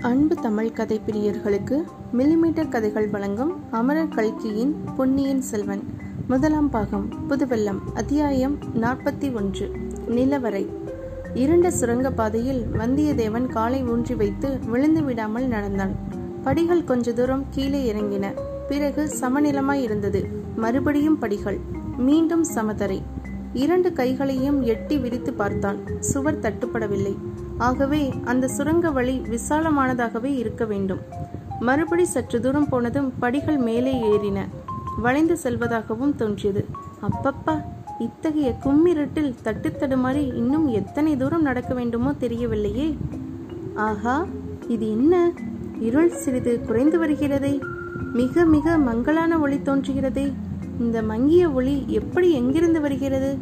அன்பு தமிழ் கதை பிரியர்களுக்கு மில்லிமீட்டர் கதைகள் வழங்கும் அமரர் கல்கியின் பொன்னியின் செல்வன். முதலாம் பாகம் புதுவெல்லம் அத்தியாயம் நாற்பத்தி ஒன்று நிலவரை. இருண்ட சுரங்க பாதையில் வந்தியத்தேவன் காலை ஊன்றி வைத்து விழுந்து விடாமல் நடந்தான். படிகள் கொஞ்ச தூரம் கீழே இறங்கின. பிறகு சமநிலமாய் இருந்தது. மறுபடியும் படிகள். மீண்டும் சமதரை. இரண்டு கைகளையும் எட்டி விரித்து பார்த்தான். சுவர் தட்டுப்படவில்லை. ஆகவே அந்த சுரங்க வழி விசாலமானதாகவே இருக்க வேண்டும். மறுபடி சற்று தூரம் போனதும் படிகள் மேலே ஏறின. வளைந்து செல்வதாகவும் தோன்றியது. அப்பப்பா இத்தகைய கும்மிருட்டில் தட்டு தடுமாறி இன்னும் எத்தனை தூரம் நடக்க வேண்டுமோ தெரியவில்லையே. ஆஹா இது என்ன? இருள் சிறிது குறைந்து வருகிறதே. மிக மிக மங்கலான ஒளி தோன்றுகிறதே. இந்த மங்கிய ஒளி எப்படி எங்கிருந்து வருகிறது?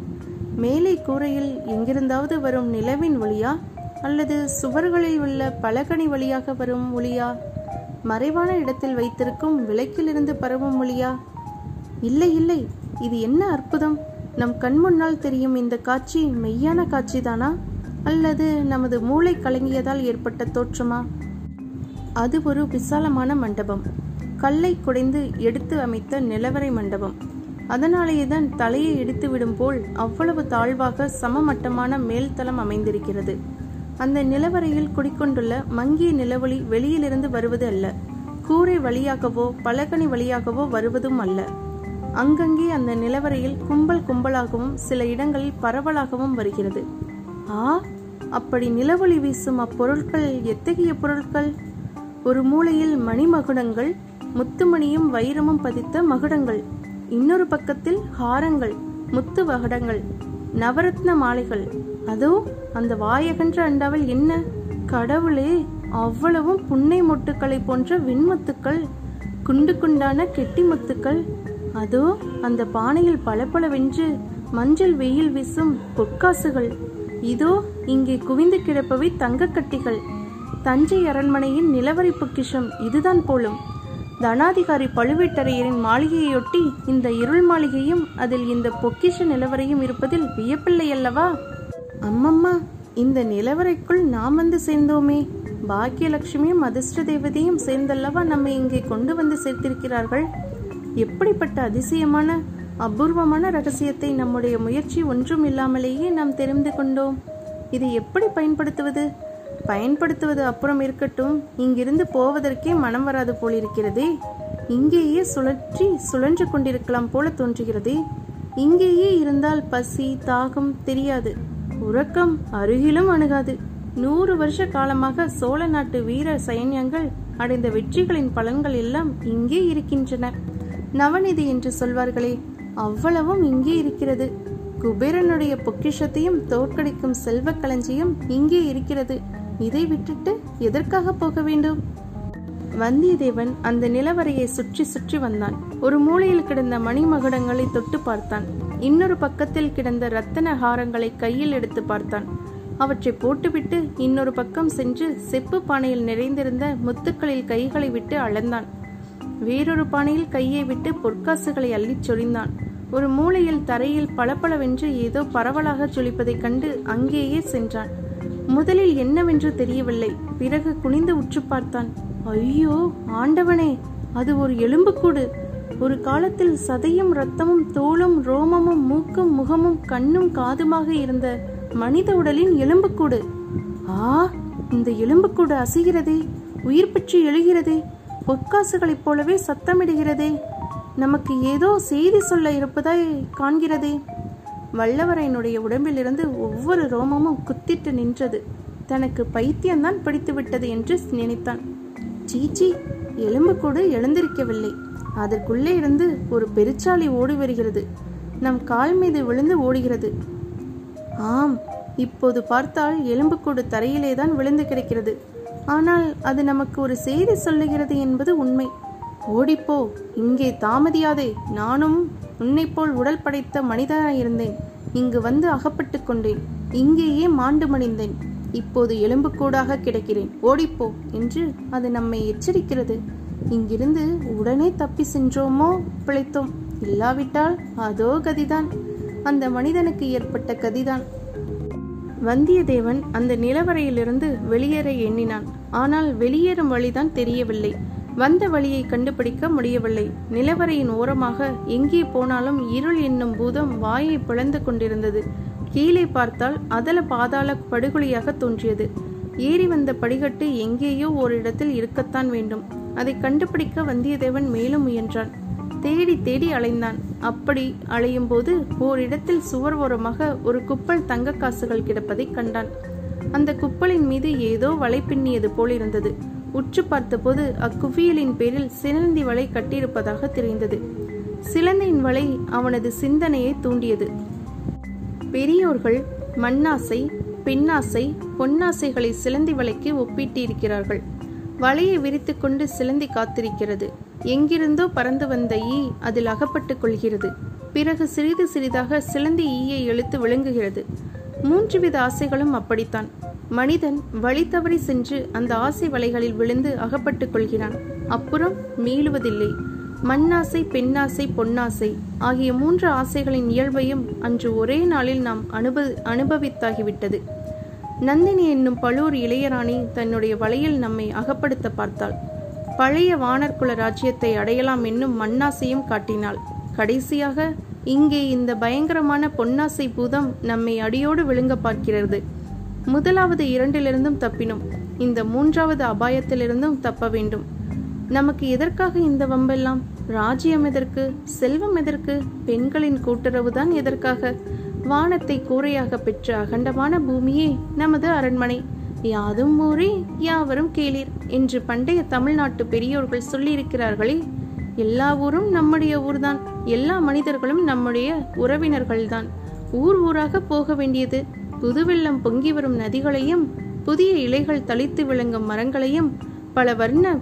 மேலே கூரையில் எங்கிருந்தாவது வரும் நிலவின் ஒளியா? அல்லது சுவர்களில் உள்ள பலகனி வழியாக வரும் ஒளியா? மறைவான இடத்தில் வைத்திருக்கும் விளக்கிலிருந்து பரவும் ஒளியா? இல்லை இல்லை. இது என்ன அற்புதம்? நம் கண் முன்னால் தெரியும் இந்த காட்சி மெய்யான காட்சிதானா? அல்லது நமது மூளை கலங்கியதால் ஏற்பட்ட தோற்றமா? அது ஒரு விசாலமான மண்டபம். கல்லை குடைந்து எடுத்து அமைத்த நிலவரை மண்டபம். அதனாலேயே தான் தலையை இடித்து விடும் போல் அவ்வளவு தாழ்வாக சமமட்டமான மேல்தளம் அமைந்திருக்கிறது. அந்த நிலவரையில் குடிக்கொண்டுள்ள மங்கிய நிலவொளி வெளியிலிருந்து வருவது அல்ல. கூரை வழியாகவோ பலகனி வழியாகவோ வருவதும் அல்ல. அங்கங்கே அந்த நிலவரையில் கும்பல் கும்பலாகவும் சில இடங்களில் பரவலாகவும் வருகிறது. ஆ அப்படி நிலவொளி வீசும் அப்பொருட்கள் எத்தகைய பொருட்கள்? ஒரு மூலையில் மணிமகுடங்கள் முத்துமணியும் வைரமும் பதித்த மகுடங்கள் இன்னொரு பக்கத்தில் ஹாரங்கள் முத்து வகடங்கள் நவரத்ன மாலைகள் அதோ அந்த வாயகன்ற அண்டாவில் என்ன? கடவுளே அவ்வளவும் புன்னை மொட்டுக்களை போன்ற வெண்முத்துக்கள் குண்டு குண்டான கெட்டி முத்துக்கள். அதோ அந்த பானையில் பளபளவென்று மஞ்சள் வெயில் வீசும் பொற்காசுகள். இதோ இங்கே குவிந்து கிடப்பவை தங்கக்கட்டிகள் தஞ்சை அரண்மனையின் நிலவரி பொக்கிஷம் இதுதான் போலும். தனாதிகாரி பழுவேட்டரையரின் மாளிகையொட்டி இந்த இருள் மாளிகையும் அதில் இந்த பொக்கிஷ நிலவரையும் இருப்பதில் வியப்பில்லை அல்லவா? அம்மம்மா இந்த நிலவரைக்குள் நாம் வந்து சேர்ந்தோமே. பாக்கியலட்சுமியும் அதிர்ஷ்ட தேவதையும் சேர்ந்தல்லவா நம்மை இங்கே கொண்டு வந்து சேர்த்திருக்கிறார்கள்? எப்படிப்பட்ட அதிசயமான அபூர்வமான ரகசியத்தை நம்முடைய முயற்சி ஒன்றும் இல்லாமலேயே நாம் தெரிந்து கொண்டோம். இதை எப்படி பயன்படுத்துவது? பயன்படுத்துவது அப்புறம் இருக்கட்டும். இங்கிருந்து போவதற்கே மனம் வராது போலிருக்கிறதே. இங்கேயே சுழற்றி சுழன்று கொண்டிருக்கலாம் போல தோன்றுகிறதே. இங்கேயே இருந்தால் பசி தாகம் தெரியாது. உறக்கம் அருகிலும் அணுகாது. நூறு வருஷ காலமாக சோழ நாட்டு வீர சைன்யங்கள் அடைந்த வெற்றிகளின் பலன்கள் எல்லாம் இங்கே இருக்கின்றன. நவநிதி என்று சொல்வார்களே அவ்வளவும் இங்கே இருக்கிறது. குபேரனுடைய பொக்கிஷத்தையும் தோற்கடிக்கும் செல்வ களஞ்சியம் இங்கே இருக்கிறது. இதை விட்டுட்டு எதற்காக போக வேண்டும்? வந்தியத்தேவன் அந்த நிலவரையை சுற்றி சுற்றி வந்தான். ஒரு மூலையில் கிடந்த மணிமகுடங்களை தொட்டு பார்த்தான். இன்னொரு பக்கத்தில் கிடந்த ரத்தன ஹாரங்களை கையில் எடுத்து பார்த்தான். அவற்றை போட்டுவிட்டு இன்னொரு பக்கம் சென்று செப்பு பானையில் நிறைந்திருந்த முத்துக்களில் கைகளை விட்டு அளந்தான். வேறொரு பானையில் கையை விட்டு பொற்காசுகளை அள்ளிச் சொரிந்தான். ஒரு மூலையில் தரையில் பளபளவென்று ஏதோ பரவலாக சொலிப்பதைக் கண்டு அங்கேயே சென்றான். முதலில் என்னவென்று தெரியவில்லை. பிறகு குனிந்து உற்று பார்த்தான். ஐயோ ஆண்டவனே அது ஒரு எலும்புக்கூடு. ஒரு காலத்தில் சதையும் ரத்தமும் தோளும் ரோமமும் மூக்கும் முகமும் கண்ணும் காதுமாக இருந்த மனித உடலின் எலும்புக்கூடு. ஆ இந்த எலும்புக்கூடு அசைகிறதே உயிர் பெற்று எழுகிறதே பொற்காசுகளைப் போலவே சத்தமிடுகிறதே. நமக்கு ஏதோ செய்தி சொல்ல இருப்பதாய் காண்கிறதே. வல்லவரையனுடைய உடம்பிலிருந்து ஒவ்வொரு ரோமமும் குத்திட்டு நின்றது. தனக்கு பைத்தியம்தான் பிடித்துவிட்டது என்று நினைத்தான். சீச்சி எலும்புக்கூடு எழுந்திருக்கவில்லை. அதற்குள்ளே இருந்து ஒரு பெருச்சாளி ஓடி வருகிறது. நம் கால் மீது விழுந்து ஓடுகிறது. ஆம் இப்போது பார்த்தால் எலும்புக்கூடு தரையிலே தான் விழுந்து கிடக்கிறது. ஆனால் அது நமக்கு ஒரு செய்தி சொல்லுகிறது என்பது உண்மை. ஓடிப்போ இங்கே தாமதியாதே நானும் உன்னைப்போல் உடல் படைத்த மனிதனாயிருந்தேன். இங்கு வந்து அகப்பட்டு கொண்டேன். இங்கேயே மாண்டு மடிந்தேன். இப்போது எலும்புக்கூடாக கிடக்கிறேன். ஓடிப்போ என்று அது நம்மை எச்சரிக்கிறது. இங்கிருந்து உடனே தப்பி சென்றோமோ? பிழைத்தோம். இல்லாவிட்டால் அதோ கதிதான். அந்த மனிதனுக்கு ஏற்பட்ட கதிதான். வந்தியத்தேவன் அந்த நிலவரையிலிருந்து வெளியேற எண்ணினான். ஆனால் வெளியேறும் வழிதான் தெரியவில்லை. வந்த வழியை கண்டுபிடிக்க முடியவில்லை. நிலவரையின் ஓரமாக எங்கே போனாலும் இருள் என்னும் பூதம் வாயை பிளந்து கொண்டிருந்தது. கீழே பார்த்தால் அதல பாதாள படுகொலியாக தோன்றியது. ஏறி வந்த படிகட்டு எங்கேயோ ஓரிடத்தில் இருக்கத்தான் வேண்டும். அதை கண்டுபிடிக்க வந்தியத்தேவன் மேலும் முயன்றான். தேடி தேடி அலைந்தான். அப்படி அலையும் போது ஓரிடத்தில் சுவர் ஓரமாக ஒரு குப்பல் தங்க காசுகள் கிடப்பதை கண்டான். அந்த குப்பலின் மீது ஏதோ வலை பின்னியது போலிருந்தது உற்று பார்த்தபோது அக்குவியலின் பேரில் சிலந்தி வலை கட்டியிருப்பதாக தெரிந்தது. சிலந்தியின் வலை அவனது சிந்தனையை தூண்டியது. பெரியோர்கள் மண்ணாசை பெண்ணாசை பொன்னாசைகளை சிலந்தி வலைக்கு ஒப்பிட்டிருக்கிறார்கள். வலையை விரித்துக்கொண்டு சிலந்தி காத்திருக்கிறது. எங்கிருந்தோ பறந்து வந்த ஈ அதில் அகப்பட்டுக் கொள்கிறது. பிறகு சிறிது சிறிதாக சிலந்தி ஈயை இழுத்து விளங்குகிறது மூன்று வித ஆசைகளும் அப்படித்தான். மனிதன் வழி தவறி சென்று அந்த ஆசை வலைகளில் விழுந்து அகப்பட்டுக் கொள்கிறான். அப்புறம் மீளுவதில்லை. மண்ணாசை பெண்ணாசை பொன்னாசை ஆகிய மூன்று ஆசைகளின் இயல்பையும் அன்று ஒரே நாளில் நாம் அனுப அனுபவித்தாகிவிட்டது. நந்தினி என்னும் பழுவூர் இளையராணி தன்னுடைய வலையில் நம்மை அகப்படுத்த பார்த்தாள். பழைய வானர்குல ராஜ்யத்தை அடையலாம் என்னும் மண்ணாசையும் காட்டினாள். கடைசியாக இங்கே இந்த பயங்கரமான பொன்னாசை பூதம் நம்மை அடியோடு விழுங்க பார்க்கிறது. முதலாவது இரண்டிலிருந்தும் தப்பினோம் இந்த மூன்றாவது அபாயத்திலிருந்தும் தப்ப வேண்டும். நமக்கு எதற்காக இந்த வம்பெல்லாம்? ராஜ்யம் எதற்கு? செல்வம் எதற்கு? பெண்களின் கூட்டுறவுதான் எதற்காக? வானத்தை கூரையாக பெற்ற அகண்டமான பூமியே நமது அரண்மனை. யாதும் ஊரே யாவரும் கேளீர் என்று பண்டைய தமிழ்நாட்டு பெரியோர்கள் சொல்லியிருக்கிறார்களே. எல்லா ஊரும் நம்முடைய ஊர்தான். எல்லா மனிதர்களும் நம்முடைய உறவினர்கள்தான். ஊர் ஊராக போக வேண்டியது. புதுவெள்ளம் பொங்கி வரும் நதிகளையும் புதிய இலைகள் தளித்து விளங்கும் மரங்களையும் பல வர்ண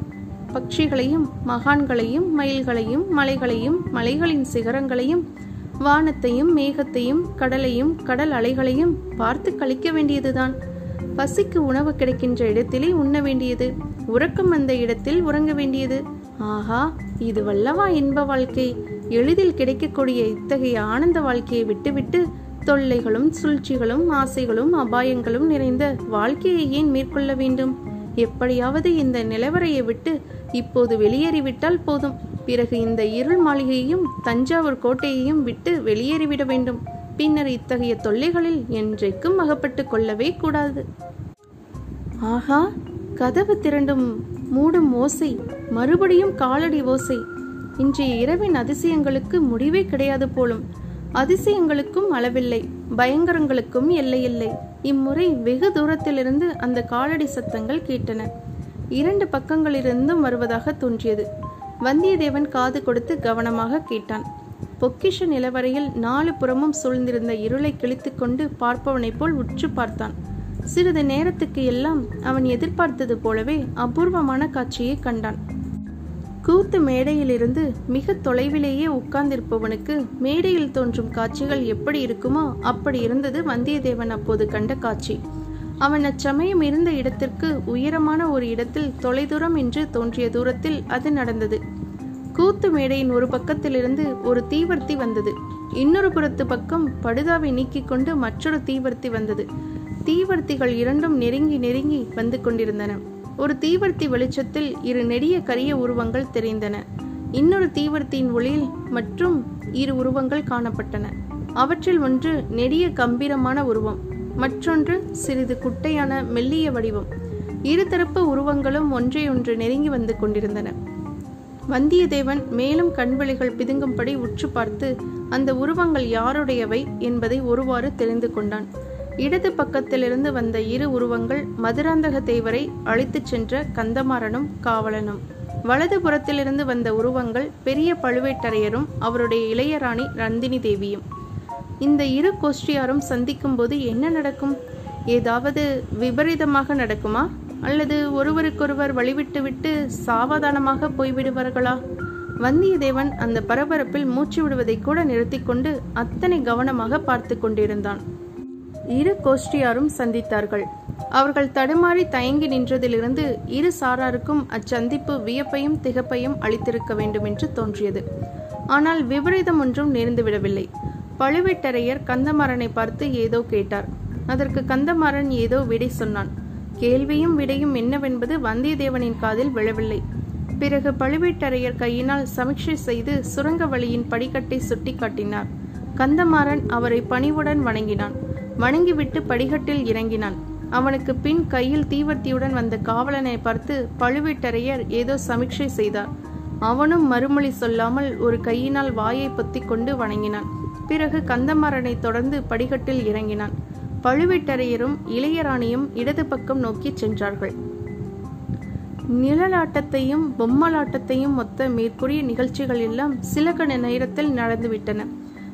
பட்சிகளையும் மகான்களையும் மயில்களையும் மலைகளையும் மலைகளின் சிகரங்களையும் வானத்தையும் மேகத்தையும் கடலையும் கடல் அலைகளையும் பார்த்து கழிக்க வேண்டியதுதான். பசிக்கு உணவு கிடைக்கின்ற இடத்திலே உண்ண வேண்டியது. உறக்கம் வந்த இடத்தில் உறங்க வேண்டியது. ஆஹா இது வல்லவா இன்ப வாழ்க்கை. எளிதில் கிடைக்கக்கூடிய இத்தகைய ஆனந்த வாழ்க்கையை விட்டுவிட்டு தொல்லைகளும் சூழ்ச்சிகளும் ஆசைகளும் அபாயங்களும் நிறைந்த வாழ்க்கையை ஏன் மேற்கொள்ள வேண்டும்? எப்படியாவது இந்த நிலவரையை விட்டு இப்போது வெளியேறிவிட்டால் போதும். பிறகு இந்த இருள் மாளிகையையும் தஞ்சாவூர் கோட்டையையும் விட்டு வெளியேறிவிட வேண்டும். பின்னர் இத்தகைய தொல்லைகளில் என்றைக்கும் அகப்பட்டு கொள்ளவே கூடாது. ஆஹா கதவு திரண்டும் மூடும் ஓசை மறுபடியும் காலடி ஓசை. இன்றைய இரவின் அதிசயங்களுக்கு முடிவே கிடையாது போலும். அதிசயங்களுக்கும் அளவில்லை பயங்கரங்களுக்கும் எல்லையில்லை. இம்முறை வெகு தூரத்திலிருந்து அந்த காலடி சத்தங்கள் கேட்டன. இரண்டு பக்கங்களிலிருந்தும் வருவதாக தோன்றியது. வந்தியத்தேவன் காது கொடுத்து கவனமாக கேட்டான். பொக்கிஷ நிலவரையில் நாலு புறமும் சூழ்ந்திருந்த இருளை கிழித்துக்கொண்டு பார்ப்பவனைப் போல் உற்று பார்த்தான். சிறிது நேரத்துக்கு எல்லாம் அவன் எதிர்பார்த்தது போலவே அபூர்வமான காட்சியை கண்டான். கூத்து மேடையிலிருந்து மிக தொலைவிலேயே உட்கார்ந்திருப்பவனுக்கு மேடையில் தோன்றும் காட்சிகள் எப்படி இருக்குமோ அப்படி இருந்தது வந்தியத்தேவன் அப்போது கண்ட காட்சி. அவன் அச்சமயம் இருந்த இடத்திற்கு உயரமான ஒரு இடத்தில் தொலைதூரம் என்று தோன்றிய தூரத்தில் அது நடந்தது. கூத்து மேடையின் ஒரு பக்கத்திலிருந்து ஒரு தீவர்த்தி வந்தது. இன்னொரு புறத்து பக்கம் படுதாவை நீக்கிக் கொண்டு மற்றொரு தீவர்த்தி வந்தது. தீவர்த்திகள் இரண்டும் நெருங்கி நெருங்கி வந்து கொண்டிருந்தன. ஒரு தீவர்த்தி வெளிச்சத்தில் இரு நெடிய கரிய உருவங்கள் தெரிந்தன. இன்னொரு தீவர்த்தியின் ஒளியில் மற்றும் இரு உருவங்கள் காணப்பட்டன. அவற்றில் ஒன்று நெடிய கம்பீரமான உருவம். மற்றொன்று சிறிது குட்டையான மெல்லிய வடிவம். இருதரப்பு உருவங்களும் ஒன்றையொன்று நெருங்கி வந்து கொண்டிருந்தன. வந்தியத்தேவன் மேலும் கண்வெளிகள் பிதுங்கும்படி உற்று பார்த்து அந்த உருவங்கள் யாருடையவை என்பதை ஒருவாறு தெரிந்து கொண்டான். இடது பக்கத்திலிருந்து வந்த இரு உருவங்கள் மதுராந்தக தேவரை அழைத்துச் சென்ற கந்தமாறனும் காவலனும். வலது புறத்திலிருந்து வந்த உருவங்கள் பெரிய பழுவேட்டரையரும் அவருடைய இளையராணி நந்தினி தேவியும். இந்த இரு கோஷ்டியாரும் சந்திக்கும் போது என்ன நடக்கும்? ஏதாவது விபரீதமாக நடக்குமா? அல்லது ஒருவருக்கொருவர் வழிவிட்டு விட்டு சாவதானமாக போய்விடுவார்களா? வந்தியத்தேவன் அந்த பரபரப்பில் மூச்சு விடுவதை கூட நிறுத்தி கொண்டு அத்தனை கவனமாக பார்த்து கொண்டிருந்தான். இரு கோஷ்டியாரும் சந்தித்தார்கள். அவர்கள் தடுமாறி தயங்கி நின்றதிலிருந்து இரு சாராருக்கும் அச்சந்திப்பு வியப்பையும் திகப்பையும் அளித்திருக்க வேண்டும் என்று தோன்றியது. ஆனால் விபரீதம் ஒன்றும் நேர்ந்துவிடவில்லை பழுவேட்டரையர் கந்தமாறனை பார்த்து ஏதோ கேட்டார். அதற்கு கந்தமாறன் ஏதோ விடை சொன்னான். கேள்வியும் விடையும் என்னவென்பது வந்தியத்தேவனின் காதில் விழவில்லை. பிறகு பழுவேட்டரையர் கையினால் சமீட்சை செய்து சுரங்க வழியின் படிக்கட்டை சுட்டிக்காட்டினார் கந்தமாறன் அவரை பணிவுடன் வணங்கினான். வணங்கிவிட்டு படிக்கட்டில் இறங்கினான். அவனுக்கு பின் கையில் தீவர்த்தியுடன் வந்த காவலனை பார்த்து பழுவேட்டரையர் ஏதோ சமீட்சை செய்தார். அவனும் மறுமொழி சொல்லாமல் ஒரு கையினால் வாயை பொத்திக் கொண்டு வணங்கினான். பிறகு கந்தமாறனை தொடர்ந்து படிகட்டில் இறங்கினான். பழுவேட்டரையரும் இளையராணியும் இடது பக்கம் நோக்கி சென்றார்கள். நிழலாட்டத்தையும் பொம்மலாட்டத்தையும் மொத்த மேற்கூறிய நிகழ்ச்சிகள் எல்லாம் சில கண நேரத்தில் நடந்துவிட்டன.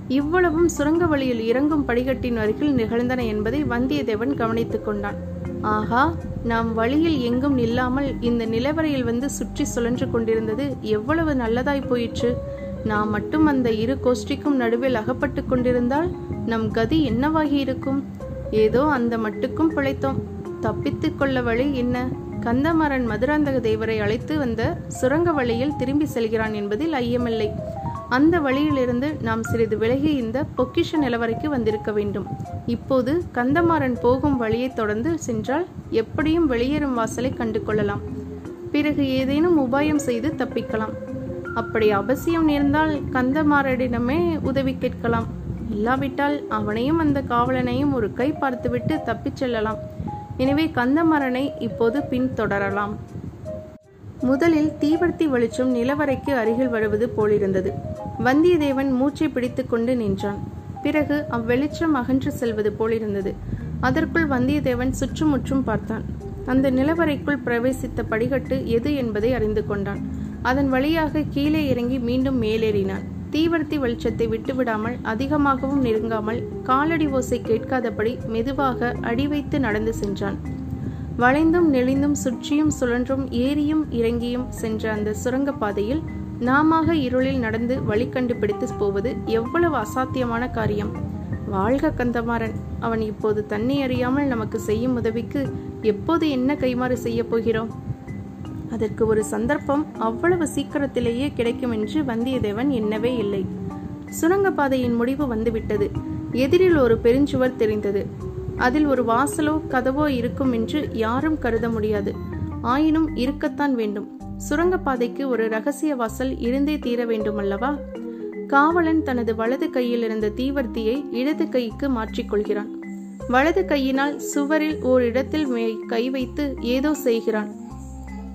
இவ்வளவும் சுரங்க வழியில் இறங்கும் படிக்கட்டின் அருகில் நிகழ்ந்தன என்பதை வந்தியத்தேவன் கவனித்துக் கொண்டான். ஆகா நாம் வழியில் எங்கும் நில்லாமல் இந்த நிலவரையில் வந்து சுற்றி சுழன்று கொண்டிருந்தது எவ்வளவு நல்லதாய் போயிற்று. நாம் மட்டும் அந்த இரு கோஷ்டிக்கும் நடுவில் அகப்பட்டு கொண்டிருந்தால் நம் கதி என்னவாகி இருக்கும்? ஏதோ அந்த மட்டுக்கும் பிழைத்தோம். தப்பித்துக் கொள்ள வழி என்ன? கந்தமாறன் மதுராந்தக தேவரை அழைத்து வந்த சுரங்க வழியில் திரும்பி செல்கிறான் என்பதில் ஐயமில்லை. அந்த வழியிலிருந்து நாம் சிறிது விலகி இந்த பொக்கிஷ நிலவரைக்கு வந்திருக்க வேண்டும். இப்போது கந்தமாறன் போகும் வழியை தொடர்ந்து சென்றால் எப்படியும் வெளியேறும் வாசலை கண்டு கொள்ளலாம் பிறகு ஏதேனும் உபாயம் செய்து தப்பிக்கலாம். அப்படி அவசியம் நேர்ந்தால் கந்தமாரடிடமே உதவி கேட்கலாம். இல்லாவிட்டால் அவனையும் அந்த காவலனையும் ஒரு கை பார்த்துவிட்டு தப்பிச் செல்லலாம். எனவே கந்தமாறனை இப்போது பின்தொடரலாம். முதலில் தீவர்த்தி வெளிச்சம் நிலவரைக்கு அருகில் வருவது போலிருந்தது. வந்தியத்தேவன் மூச்சை பிடித்து கொண்டு நின்றான். பிறகு அவ்வெளிச்சம் அகன்று செல்வது போலிருந்தது. அதற்குள் வந்தியத்தேவன் சுற்றுமுற்றும் பார்த்தான். அந்த நிலவரைக்குள் பிரவேசித்த படிகட்டு எது என்பதை அறிந்து கொண்டான். அதன் வழியாக கீழே இறங்கி மீண்டும் மேலேறினான். தீவர்த்தி வெளிச்சத்தை விட்டுவிடாமல் அதிகமாகவும் நெருங்காமல் காலடி ஓசை கேட்காதபடி மெதுவாக அடி வைத்து நடந்து சென்றான். வளைந்தும் நெளிந்தும் சுற்றியும் சுழன்றும் ஏறியும் இறங்கியும் சென்ற அந்த சுரங்கப்பாதையில் நாமாக இருளில் நடந்து வழி கண்டுபிடித்து போவது எவ்வளவு அசாத்தியமான காரியம். வாழ்க கந்தமாறன் அவன் இப்போது தன்னை அறியாமல் நமக்கு செய்யும் உதவிக்கு எப்போது என்ன கைமாறு செய்யப் போகிறோம்? அதற்கு ஒரு சந்தர்ப்பம் அவ்வளவு சீக்கிரத்திலேயே கிடைக்கும் என்று வந்தியத்தேவன் எண்ணவே இல்லை. சுரங்கப்பாதையின் முடிவு வந்துவிட்டது. எதிரில் ஒரு பெருஞ்சுவர் தெரிந்தது. அதில் ஒரு வாசலோ கதவோ இருக்கும் என்று யாரும் கருத முடியாது. ஆயினும் இருக்கத்தான் வேண்டும். சுரங்கப்பாதைக்கு ஒரு ரகசிய வாசல் இருந்தே தீர வேண்டுமல்லவா? காவலன் தனது வலது கையில் இருந்த தீவர்த்தியை இடது கைக்கு மாற்றிக்கொள்கிறான். வலது கையினால் சுவரில் ஓரிடத்தில் கை வைத்து ஏதோ செய்கிறான்.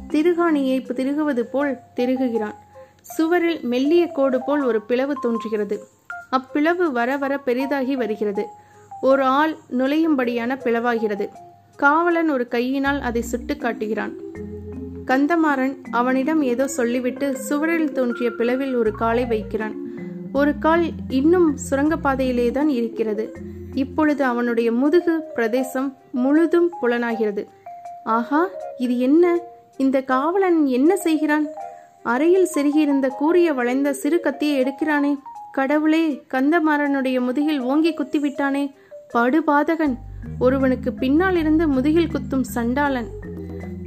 திருகாணியை திருகுவது போல் திருகுகிறான். சுவரில் மெல்லிய கோடு போல் ஒரு பிளவு தோன்றுகிறது. அப்பிளவு வர வர பெரிதாகி வருகிறது. ஒரு ஆள் நுழையும்படியான பிளவாகிறது. காவலன் ஒரு கையினால் அதை சுட்டு காட்டுகிறான். கந்தமாறன் அவனிடம் ஏதோ சொல்லிவிட்டு சுவரில் தோன்றிய பிளவில் ஒரு காலை வைக்கிறான். ஒரு கால் இன்னும் சுரங்கப்பாதையிலே தான் இருக்கிறது. இப்பொழுது அவனுடைய முதுகு பிரதேசம் முழுதும் புலனாகிறது. ஆஹா இது என்ன? இந்த காவலன் என்ன செய்கிறான்? அறையில் செருகியிருந்த கூறிய வளைந்த சிறு கத்தியை எடுக்கிறானே. கடவுளே கந்தமாறனுடைய முதுகில் ஓங்கி குத்திவிட்டானே. படுபாதகன் ஒருவனுக்கு பின்னால் இருந்து முதுகில் குத்தும் சண்டாளன்.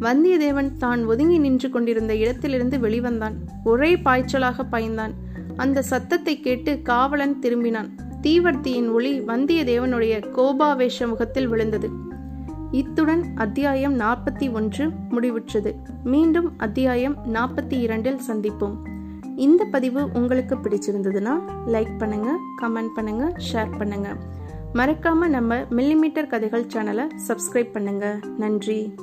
வந்தியத்தேவன் தான் ஒதுங்கி நின்று கொண்டிருந்த இடத்திலிருந்து வெளிவந்தான். ஒரே பாய்ச்சலாக பாய்ந்தான். அந்த சத்தத்தை கேட்டு காவலன் திரும்பினான். தீவர்த்தியின் ஒளி வந்தியத்தேவனுடைய கோபாவேஷ முகத்தில் விழுந்தது. இத்துடன் அத்தியாயம் நாற்பத்தி ஒன்று முடிவுற்றது. மீண்டும் அத்தியாயம் நாற்பத்தி இரண்டில் சந்திப்போம். இந்த பதிவு உங்களுக்கு பிடிச்சிருந்ததுன்னா லைக் பண்ணுங்க கமெண்ட் பண்ணுங்க ஷேர் பண்ணுங்க. மறக்காம நம்ம மில்லிமீட்டர் கதைகள் சேனலை சப்ஸ்கிரைப் பண்ணுங்க. நன்றி.